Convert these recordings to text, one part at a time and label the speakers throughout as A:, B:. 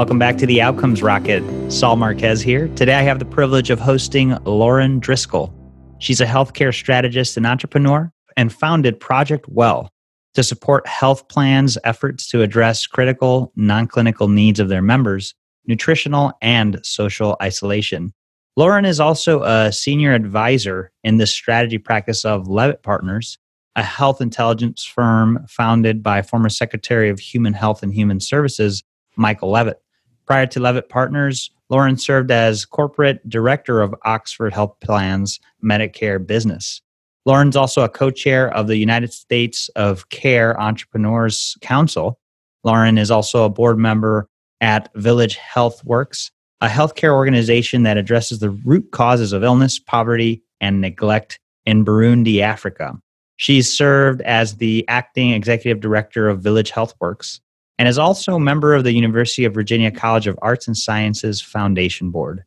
A: Welcome back to the Outcomes Rocket. Saul Marquez here. Today I have the privilege of hosting Lauren Driscoll. She's a healthcare strategist and entrepreneur and founded Project Well to support health plans' efforts to address critical non clinical needs of their members, nutritional and social isolation. Lauren is also a senior advisor in the strategy practice of Leavitt Partners, a health intelligence firm founded by former Secretary of Human Health and Human Services Michael Leavitt. Prior to Leavitt Partners, Lauren served as corporate director of Oxford Health Plan's Medicare business. Lauren's also a co chair of the United States of Care Entrepreneurs Council. Lauren is also a board member at Village Health Works, a healthcare organization that addresses the root causes of illness, poverty, and neglect in Burundi, Africa. She's served as the acting executive director of Village Health Works, and is also a member of the University of Virginia College of Arts and Sciences Foundation Board.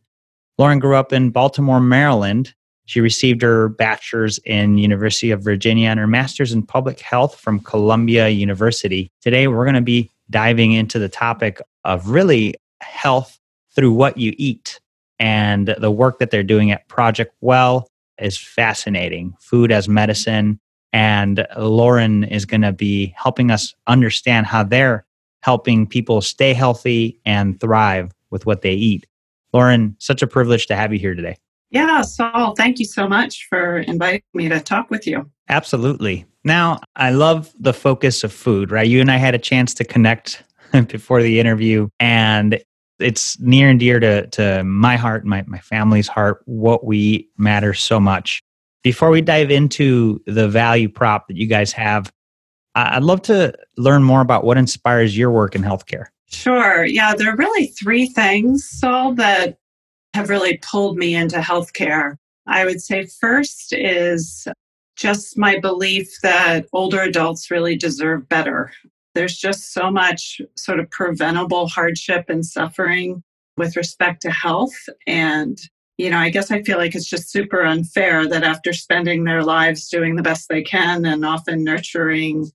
A: Lauren grew up in Baltimore, Maryland. She received her bachelor's in University of Virginia and her master's in public health from Columbia University. Today we're going to be diving into the topic of really health through what you eat. And the work that they're doing at Project Well is fascinating. Food as medicine. And Lauren is going to be helping us understand how they're helping people stay healthy and thrive with what they eat. Lauren, such a privilege to have you here today.
B: Yeah, Saul, thank you so much for inviting me to talk with you.
A: Absolutely. Now, I love the focus of food, right? You and I had a chance to connect before the interview, and it's near and dear to, to my heart, my, my family's heart. What we eat matters so much. Before we dive into the value prop that you guys have, I'd love to learn more about what inspires your work in healthcare.
B: Sure. Yeah, there are really three things, Saul, that have really pulled me into healthcare. I would say first is just my belief that older adults really deserve better. There's just so much sort of preventable hardship and suffering with respect to health. And, you know, I guess I feel like it's just super unfair that after spending their lives doing the best they can and often nurturing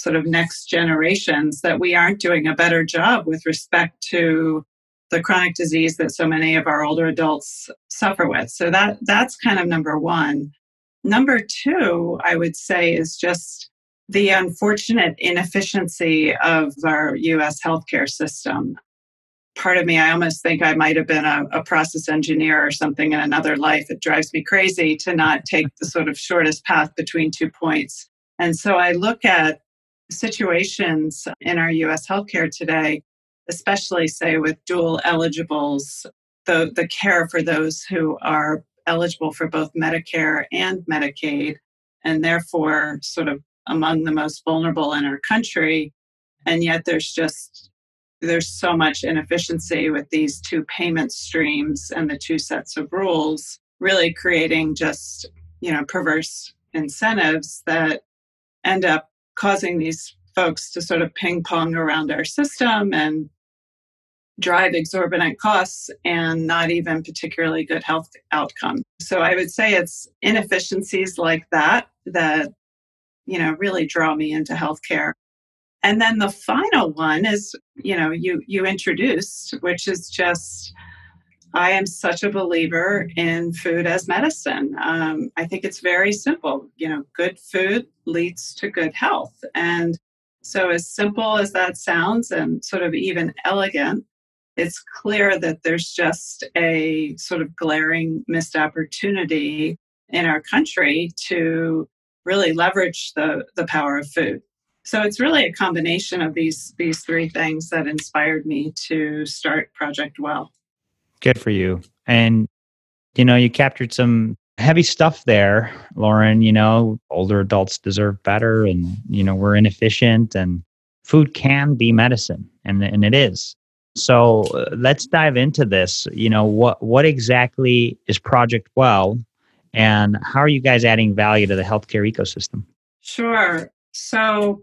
B: sort of next generations that we aren't doing a better job with respect to the chronic disease that so many of our older adults suffer with. So that that's kind of number 1. Number 2, I would say is just the unfortunate inefficiency of our US healthcare system. Part of me, I almost think I might have been a, a process engineer or something in another life. It drives me crazy to not take the sort of shortest path between two points. And so I look at situations in our US healthcare today, especially say with dual eligibles, the, the care for those who are eligible for both Medicare and Medicaid, and therefore sort of among the most vulnerable in our country. And yet there's just there's so much inefficiency with these two payment streams and the two sets of rules, really creating just, you know, perverse incentives that end up causing these folks to sort of ping pong around our system and drive exorbitant costs and not even particularly good health outcome. So I would say it's inefficiencies like that that you know really draw me into healthcare. And then the final one is, you know, you you introduced, which is just I am such a believer in food as medicine. Um, I think it's very simple. You know, good food leads to good health. And so, as simple as that sounds and sort of even elegant, it's clear that there's just a sort of glaring missed opportunity in our country to really leverage the, the power of food. So it's really a combination of these these three things that inspired me to start Project Well.
A: Good for you. And, you know, you captured some heavy stuff there, Lauren. You know, older adults deserve better and, you know, we're inefficient and food can be medicine and, and it is. So uh, let's dive into this. You know, what, what exactly is Project Well and how are you guys adding value to the healthcare ecosystem?
B: Sure. So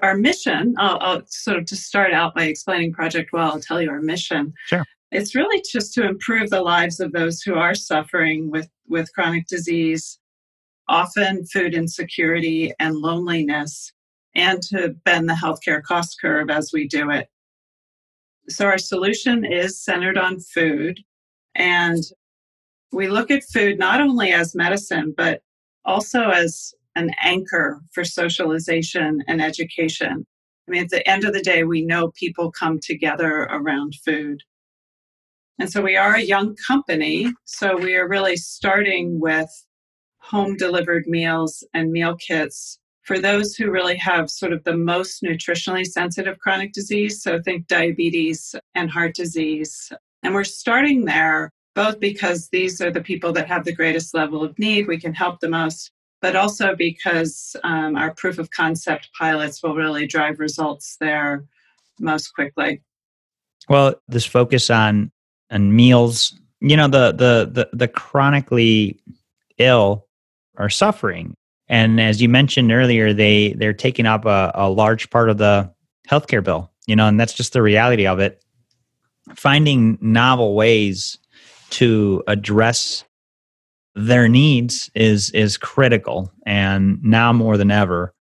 B: our mission, I'll, I'll, sort of just start out by explaining Project Well, I'll tell you our mission.
A: Sure.
B: It's really just to improve the lives of those who are suffering with, with chronic disease, often food insecurity and loneliness, and to bend the healthcare cost curve as we do it. So our solution is centered on food. And we look at food not only as medicine, but also as an anchor for socialization and education. I mean, at the end of the day, we know people come together around food. And so we are a young company. So we are really starting with home delivered meals and meal kits for those who really have sort of the most nutritionally sensitive chronic disease. So think diabetes and heart disease. And we're starting there both because these are the people that have the greatest level of need, we can help the most, but also because um, our proof of concept pilots will really drive results there most quickly.
A: Well, this focus on on meals, you know, the the the, the chronically ill are suffering and as you mentioned earlier, they they're taking up a, a large part of the healthcare bill. You know, and that's just the reality of it. Finding novel ways to address their needs is is critical, and now more than ever,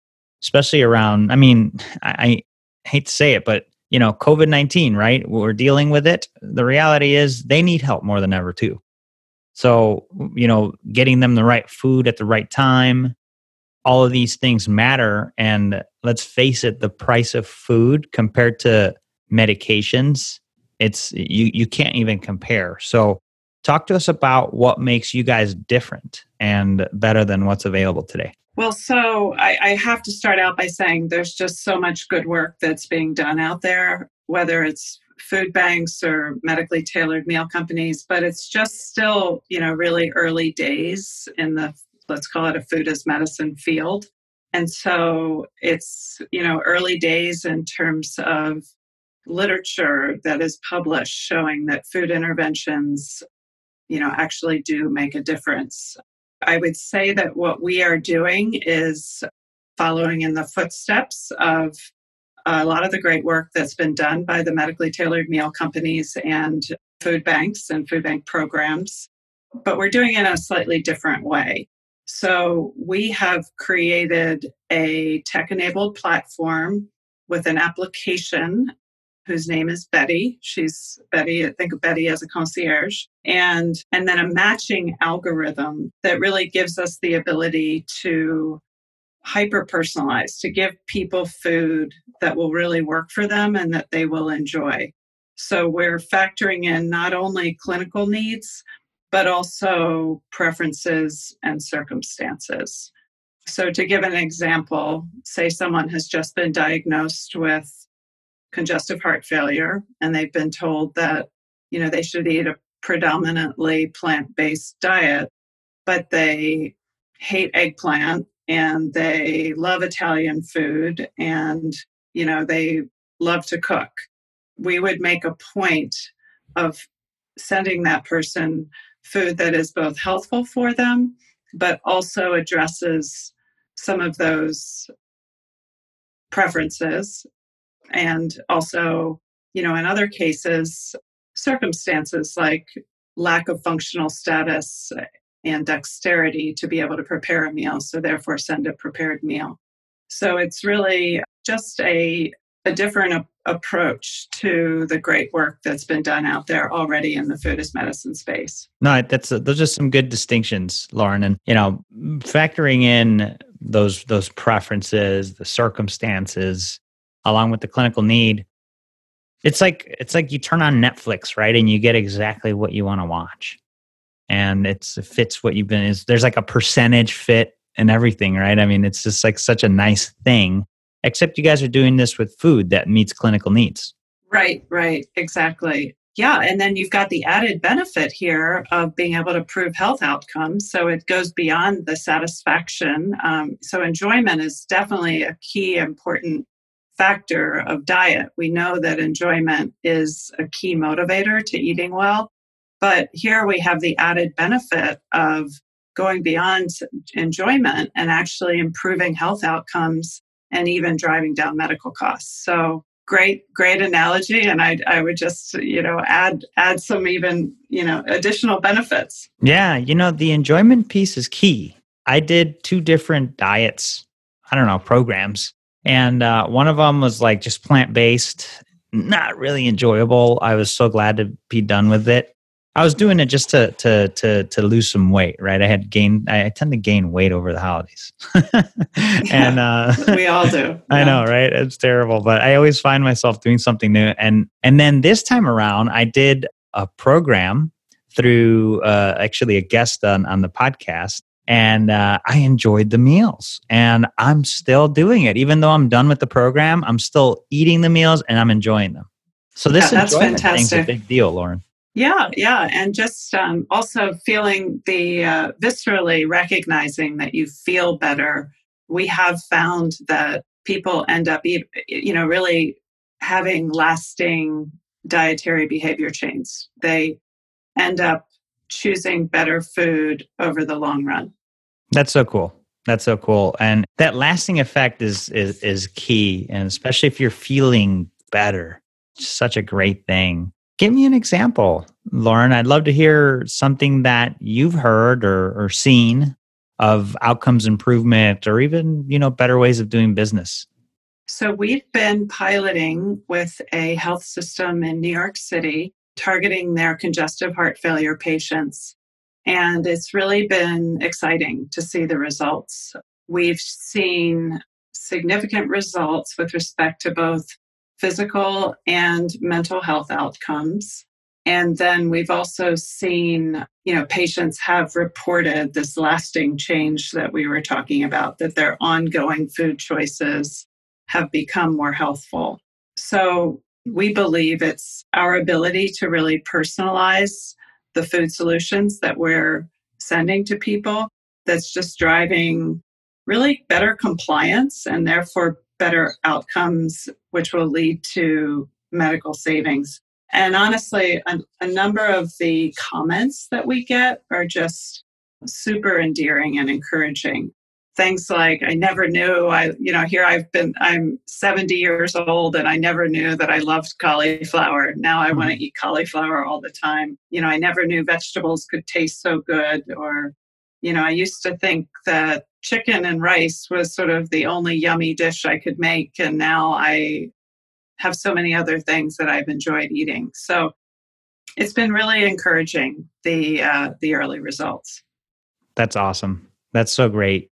A: especially around. I mean, I, I hate to say it, but you know, COVID nineteen, right? We're dealing with it. The reality is they need help more than ever too. So, you know, getting them the right food at the right time, all of these things matter. And let's face it, the price of food compared to medications, it's you you can't even compare. So talk to us about what makes you guys different and better than what's available today.
B: Well, so I, I, have to start out by saying there's just so much good work that's being done out there, whether it's food banks or medically tailored meal companies, but it's just still, you know, really early days in the let's call it a food as medicine field. And so it's, you know, early days in terms of literature that is published showing that food interventions, you know, actually do make a difference. I would say that what we are doing is following in the footsteps of a lot of the great work that's been done by the medically tailored meal companies and food banks and food bank programs, but we're doing it in a slightly different way. So we have created a tech enabled platform with an application whose name is Betty. She's Betty, I think of Betty as a concierge. And, and then a matching algorithm that really gives us the ability to hyper personalize, to give people food that will really work for them and that they will enjoy. So we're factoring in not only clinical needs, but also preferences and circumstances. So, to give an example, say someone has just been diagnosed with congestive heart failure and they've been told that you know they should eat a predominantly plant-based diet but they hate eggplant and they love Italian food and you know they love to cook we would make a point of sending that person food that is both healthful for them, but also addresses some of those preferences. And also, you know, in other cases, circumstances like lack of functional status and dexterity to be able to prepare a meal. So, therefore, send a prepared meal. So, it's really just a, a different approach to the great work that's been done out there already in the food as medicine space.
A: No, that's a, those are some good distinctions, Lauren, and you know, factoring in those those preferences, the circumstances, along with the clinical need. It's like it's like you turn on Netflix, right, and you get exactly what you want to watch, and it's it fits what you've been. Is there's like a percentage fit and everything, right? I mean, it's just like such a nice thing except you guys are doing this with food that meets clinical needs.
B: Right, right, exactly. Yeah, and then you've got the added benefit here of being able to prove health outcomes. So it goes beyond the satisfaction. Um, so enjoyment is definitely a key important factor of diet. We know that enjoyment is a key motivator to eating well. But here we have the added benefit of going beyond enjoyment and actually improving health outcomes and even driving down medical costs. So great, great analogy. And I, I would just, you know, add, add some even, you know, additional benefits.
A: Yeah. You know, the enjoyment piece is key. I did two different diets, I don't know, programs. And uh, one of them was like just plant based, not really enjoyable. I was so glad to be done with it. I was doing it just to to to to lose some weight, right? I had gained. I tend to gain weight over the holidays,
B: and uh, we all do. Yeah.
A: I know, right? It's terrible, but I always find myself doing something new. And and then this time around, I did a program through uh, actually a guest on on the podcast, and uh, I enjoyed the meals, and I'm still doing it, even though I'm done with the program. I'm still eating the meals, and I'm enjoying them. So this yeah, that's fantastic. a big deal, Lauren.
B: Yeah, yeah. And just um, also feeling the uh, viscerally recognizing that you feel better. We have found that people end up, you know, really having lasting dietary behavior change. They end up choosing better food over the long run.
A: That's so cool. That's so cool. And that lasting effect is is is key and especially if you're feeling better. Such a great thing. Give me an example, Lauren. I'd love to hear something that you've heard or, or seen of outcomes improvement or even, you know, better ways of doing business.
B: So we've been piloting with a health system in New York City targeting their congestive heart failure patients. And it's really been exciting to see the results. We've seen significant results with respect to both physical and mental health outcomes. And then we've also seen, you know, patients have reported this lasting change that we were talking about, that their ongoing food choices have become more healthful. So we believe it's our ability to really personalize the food solutions that we're sending to people that's just driving really better compliance and therefore better outcomes, which will lead to medical savings. And honestly, a, a, number of the comments that we get are just super endearing and encouraging. Things like, I never knew I, you know, here I've been, I'm 70 years old and I never knew that I loved cauliflower. Now I want to mm-hmm. eat cauliflower all the time. You know, I never knew vegetables could taste so good. Or, you know, I used to think that chicken and rice was sort of the only yummy dish I could make. And now I have so many other things that I've enjoyed eating. So it's been really encouraging the uh, the early results.
A: That's awesome. That's so great.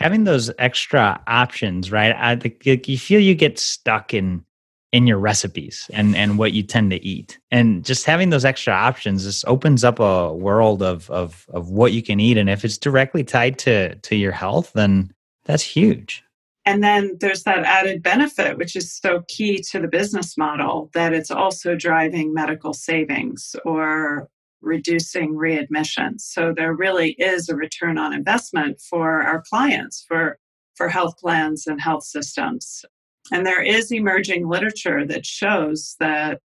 A: Having those extra options, right? I think you feel you get stuck in in your recipes and and what you tend to eat. And just having those extra options just opens up a world of of of what you can eat. And if it's directly tied to to your health then that's huge.
B: And then there's that added benefit which is so key to the business model that it's also driving medical savings or reducing readmissions so there really is a return on investment for our clients for for health plans and health systems and there is emerging literature that shows that,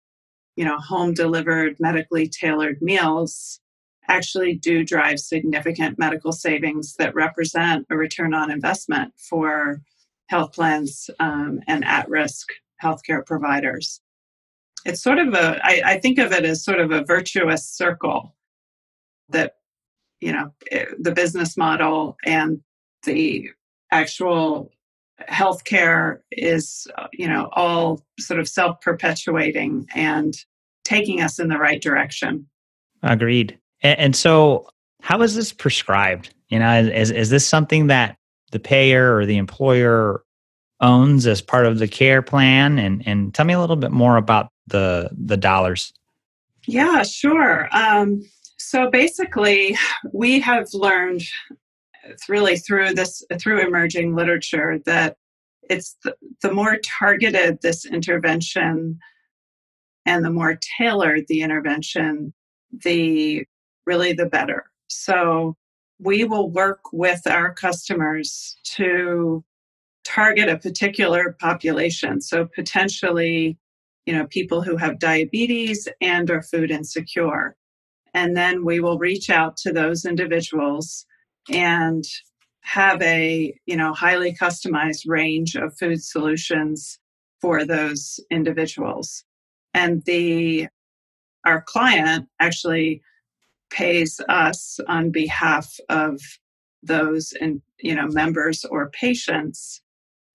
B: you know, home delivered medically tailored meals actually do drive significant medical savings that represent a return on investment for health plans um, and at risk healthcare providers. It's sort of a, I, I think of it as sort of a virtuous circle that, you know, eh, the business model and the actual healthcare is, uh, you know, all sort of self perpetuating and taking us in the right direction.
A: Agreed. And, and, so, how is this prescribed? You know, is, is this something that the payer or the employer owns as part of the care plan? And, and tell me a little bit more about the, the dollars.
B: Yeah, sure. Um, so basically, we have learned really through this through emerging literature that it's the, the more targeted this intervention and the more tailored the intervention the really the better so we will work with our customers to target a particular population. So potentially you know people who have diabetes and are food insecure. And then we will reach out to those individuals and have a you know highly customized range of food solutions for those individuals. And the our client actually pays us on behalf of those and you know members or patients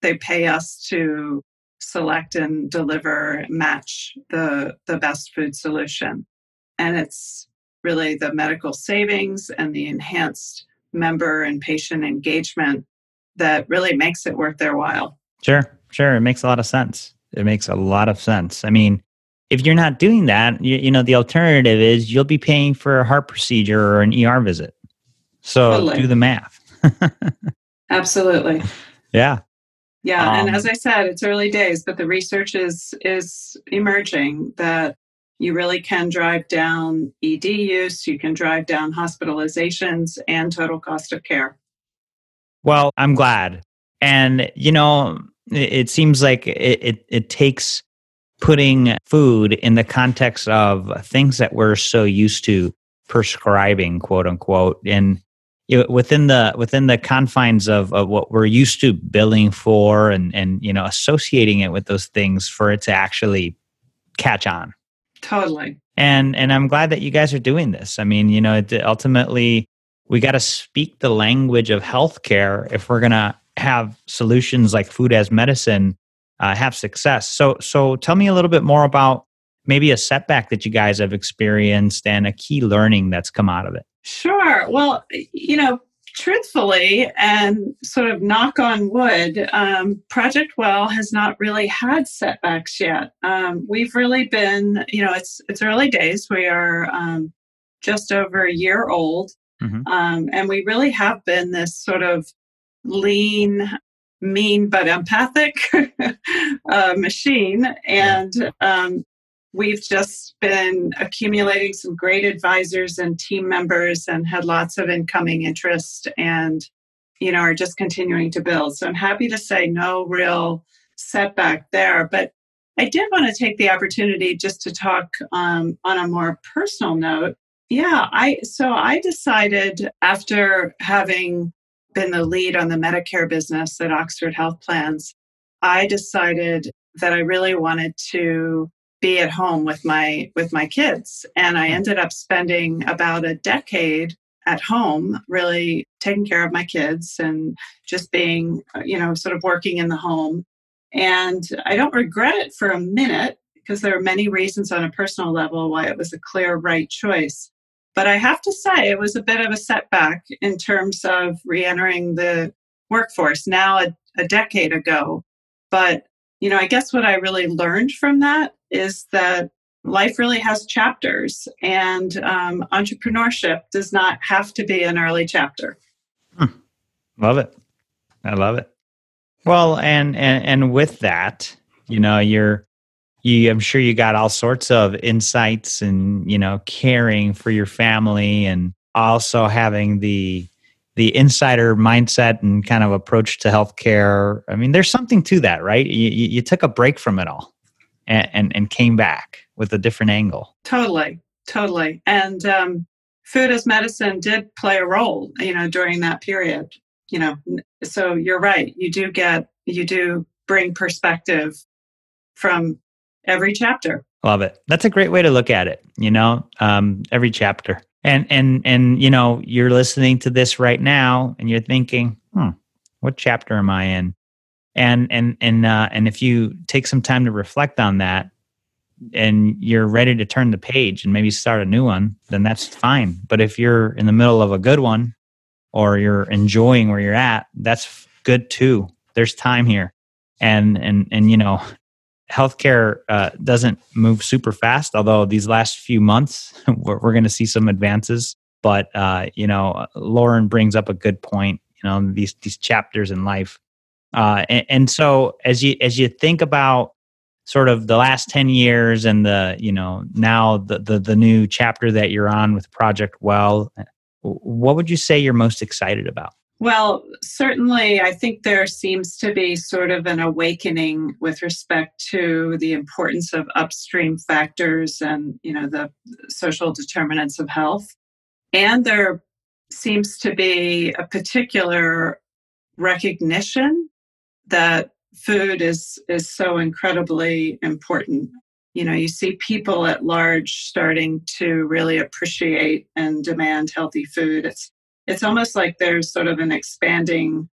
B: they pay us to select and deliver match the the best food solution. And it's really the medical savings and the enhanced member and patient engagement that really makes it worth their while.
A: Sure sure it makes a lot of sense. It makes a lot of sense. I mean if you're not doing that you, you know the alternative is you'll be paying for a heart procedure or an er visit. So totally. do the math.
B: Absolutely.
A: Yeah
B: yeah, um, and as I said, it's early days, but the research is is emerging that you really can drive down ED use, you can drive down hospitalizations and total cost of care.
A: Well, I'm glad. And you know, it, it seems like it, it, it takes putting food in the context of things that we're so used to prescribing, quote unquote, and you know, within the within the confines of, of what we're used to billing for and and you know associating it with those things for it to actually catch on.
B: Totally.
A: And and i'm glad that you guys are doing this. I mean you know ultimately we got to speak the language of healthcare if we're going to have solutions like food as medicine uh, have success. So so tell me a little bit more about maybe a setback that you guys have experienced and a key learning that's come out of it
B: Sure. Well, you know, truthfully and sort of knock on wood, um, Project Well has not really had setbacks yet. Um, we've really been, you know, it's it's early days. We are um, just over a year old, mm-hmm. Um, and we really have been this sort of lean, mean but empathic uh, machine. And um, We've just been accumulating some great advisors and team members and had lots of incoming interest and, you know, are just continuing to build. So I'm happy to say no real setback there. But I did want to take the opportunity just to talk um, on a more personal note. Yeah, I so I decided after having been the lead on the Medicare business at Oxford Health Plans, I decided that I really wanted to be at home with my with my kids. And i mm-hmm. ended up spending about a decade at home really taking care of my kids and just being uh, you know sort of working in the home. And i don't regret it for a minute because there are many reasons on a personal level why it was a clear right choice. But i have to say it was a bit of a setback in terms of re-entering the workforce now a, a decade ago. But you know, I guess what I really learned from that is that life really has chapters, and um, entrepreneurship does not have to be an early chapter.
A: Hmm. Love it. I love it. Well, and and and with that, you know, you're you I'm sure you got all sorts of insights and, you know, caring for your family and also having the the insider mindset and kind of approach to healthcare. I mean, there's something to that, right? You, you took a break from it all and, and, and came back with a different angle.
B: Totally, totally. And um, food as medicine did play a role, you know, during that period. You know, so you're right. You do get, you do bring perspective from every chapter.
A: Love it. That's a great way to look at it. You know, um, every chapter and and and you know you're listening to this right now and you're thinking hmm what chapter am i in and and and uh, and if you take some time to reflect on that and you're ready to turn the page and maybe start a new one then that's fine but if you're in the middle of a good one or you're enjoying where you're at that's good too there's time here and and and you know healthcare uh, doesn't move super fast, although these last few months we're, we're going to see some advances. But uh, you know, Lauren brings up a good point. You know, these these chapters in life, uh, and, and so as you as you think about sort of the last 10 years and the you know now the, the the new chapter that you're on with project well what would you say you're most excited about
B: well, certainly, I think there seems to be sort of an awakening with respect to the importance of upstream factors and, you know, the social determinants of health. And there seems to be a particular recognition that food is is so incredibly important. You know, you see people at large starting to really appreciate and demand healthy food. It's it's almost like there's sort of an expanding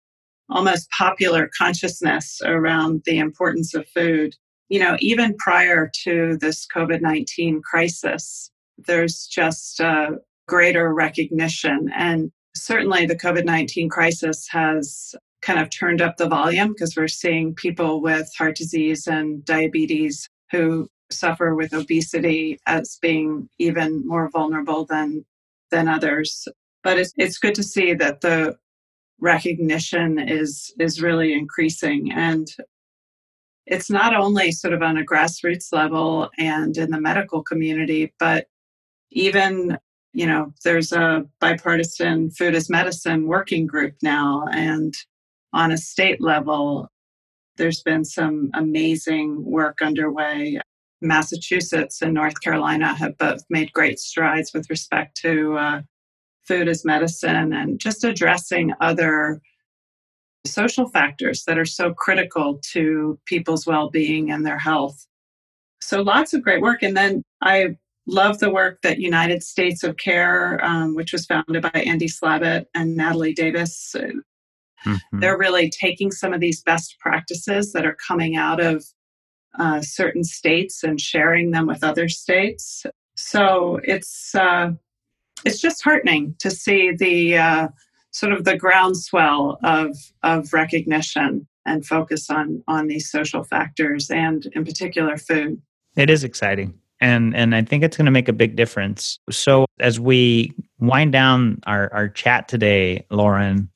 B: almost popular consciousness around the importance of food. You know, even prior to this COVID 19 crisis, there's just a greater recognition. And certainly the COVID 19 crisis has kind of turned up the volume because we're seeing people with heart disease and diabetes who suffer with obesity as being even more vulnerable than than others. But it's, it's good to see that the recognition is is really increasing and it's not only sort of on a grassroots level and in the medical community but even you know there's a bipartisan food as medicine working group now and on a state level there's been some amazing work underway. Massachusetts and north carolina have both made great strides with respect to uh, food as medicine and just addressing other social factors that are so critical to people's well-being and their health. So lots of great work. And then i love the work that united states of care um, which was founded by andy slavitt and natalie davis mm-hmm. they're really taking some of these best practices that are coming out of uh, certain states and sharing them with other states so it's uh, it's just heartening to see the uh, sort of the groundswell of of recognition and focus on on these social factors and in particular food.
A: It is exciting. And and I think it's going to make a big difference. So as we wind down our, our chat today, Lauren,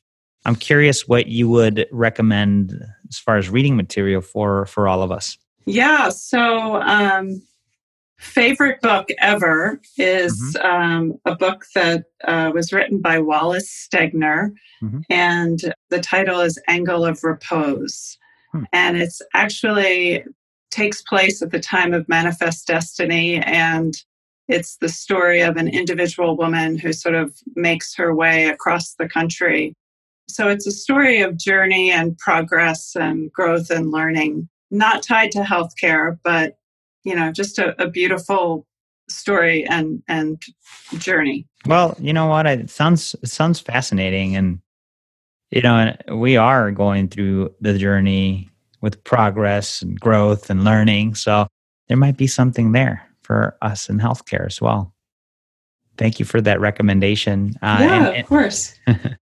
A: I'm curious what you would recommend as far as reading material for for all of us.
B: Yeah, so um, favorite book ever is mm-hmm. um, a book that uh, was written by Wallace Stegner, mm-hmm. and the title is Angle of Repose. Hmm. And it's actually takes place at the time of Manifest Destiny, and it's the story of an individual woman who sort of makes her way across the country. So it's a story of journey and progress and growth and learning, not tied to healthcare, but you know, just a, a beautiful story and and journey.
A: Well, you know what? It sounds it sounds fascinating, and you know, we are going through the journey with progress and growth and learning. So there might be something there for us in healthcare as well. Thank you for that recommendation.
B: Uh, yeah, and, of course.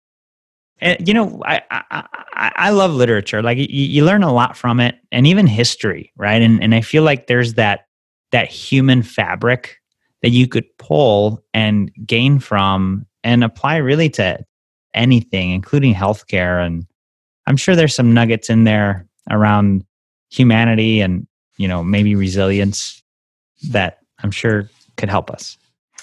A: and you know, I, I I love literature. Like you, you learn a lot from it, and even history, right? And and I feel like there's that that human fabric that you could pull and gain from and apply really to anything, including healthcare. And I'm sure there's some nuggets in there around humanity and you know maybe resilience that I'm sure could help us.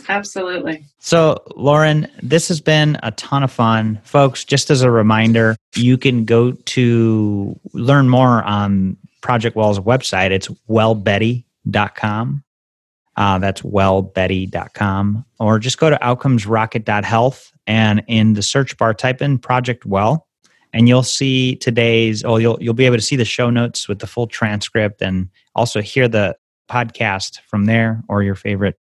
B: Absolutely.
A: So, Lauren, this has been a ton of fun. Folks, just as a reminder, you can go to learn more on Project Well's website. It's wellbetty.com. Uh, that's wellbetty.com. Or just go to outcomesrocket.health and in the search bar, type in Project Well and you'll see today's oh you'll you'll be able to see the show notes with the full transcript and also hear the podcast from there or your favorite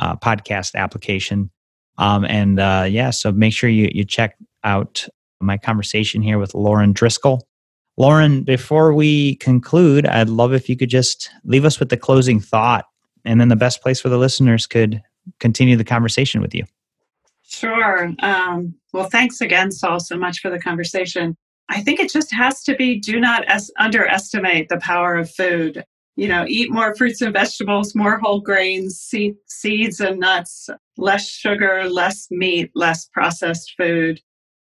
A: uh, podcast application. Um, and uh, yeah, so make sure you, you check out my conversation here with Lauren Driscoll. Lauren, before we conclude, I'd love if you could just leave us with the closing thought and then the best place where the listeners could continue the conversation with you.
B: Sure. Um, well, thanks again, Saul, so much for the conversation. I think it just has to be do not es- underestimate the power of food you know, eat more fruits and vegetables, more whole grains, seed, seeds and nuts, less sugar, less meat, less processed food,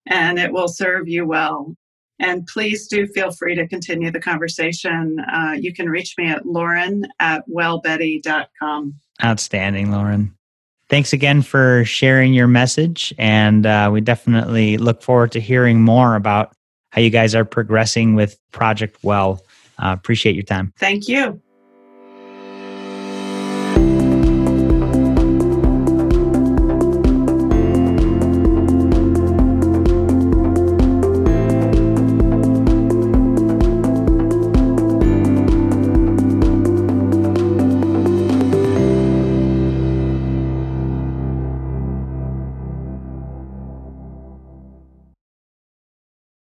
B: and it will serve you well. And please do feel free to continue the conversation. Uh, you can reach me at lauren at wellbetty.com.
A: Outstanding, Lauren. Thanks again for sharing your message. And uh, we definitely look forward to hearing more about how you guys are progressing with Project Well. Uh, appreciate your time.
B: Thank you.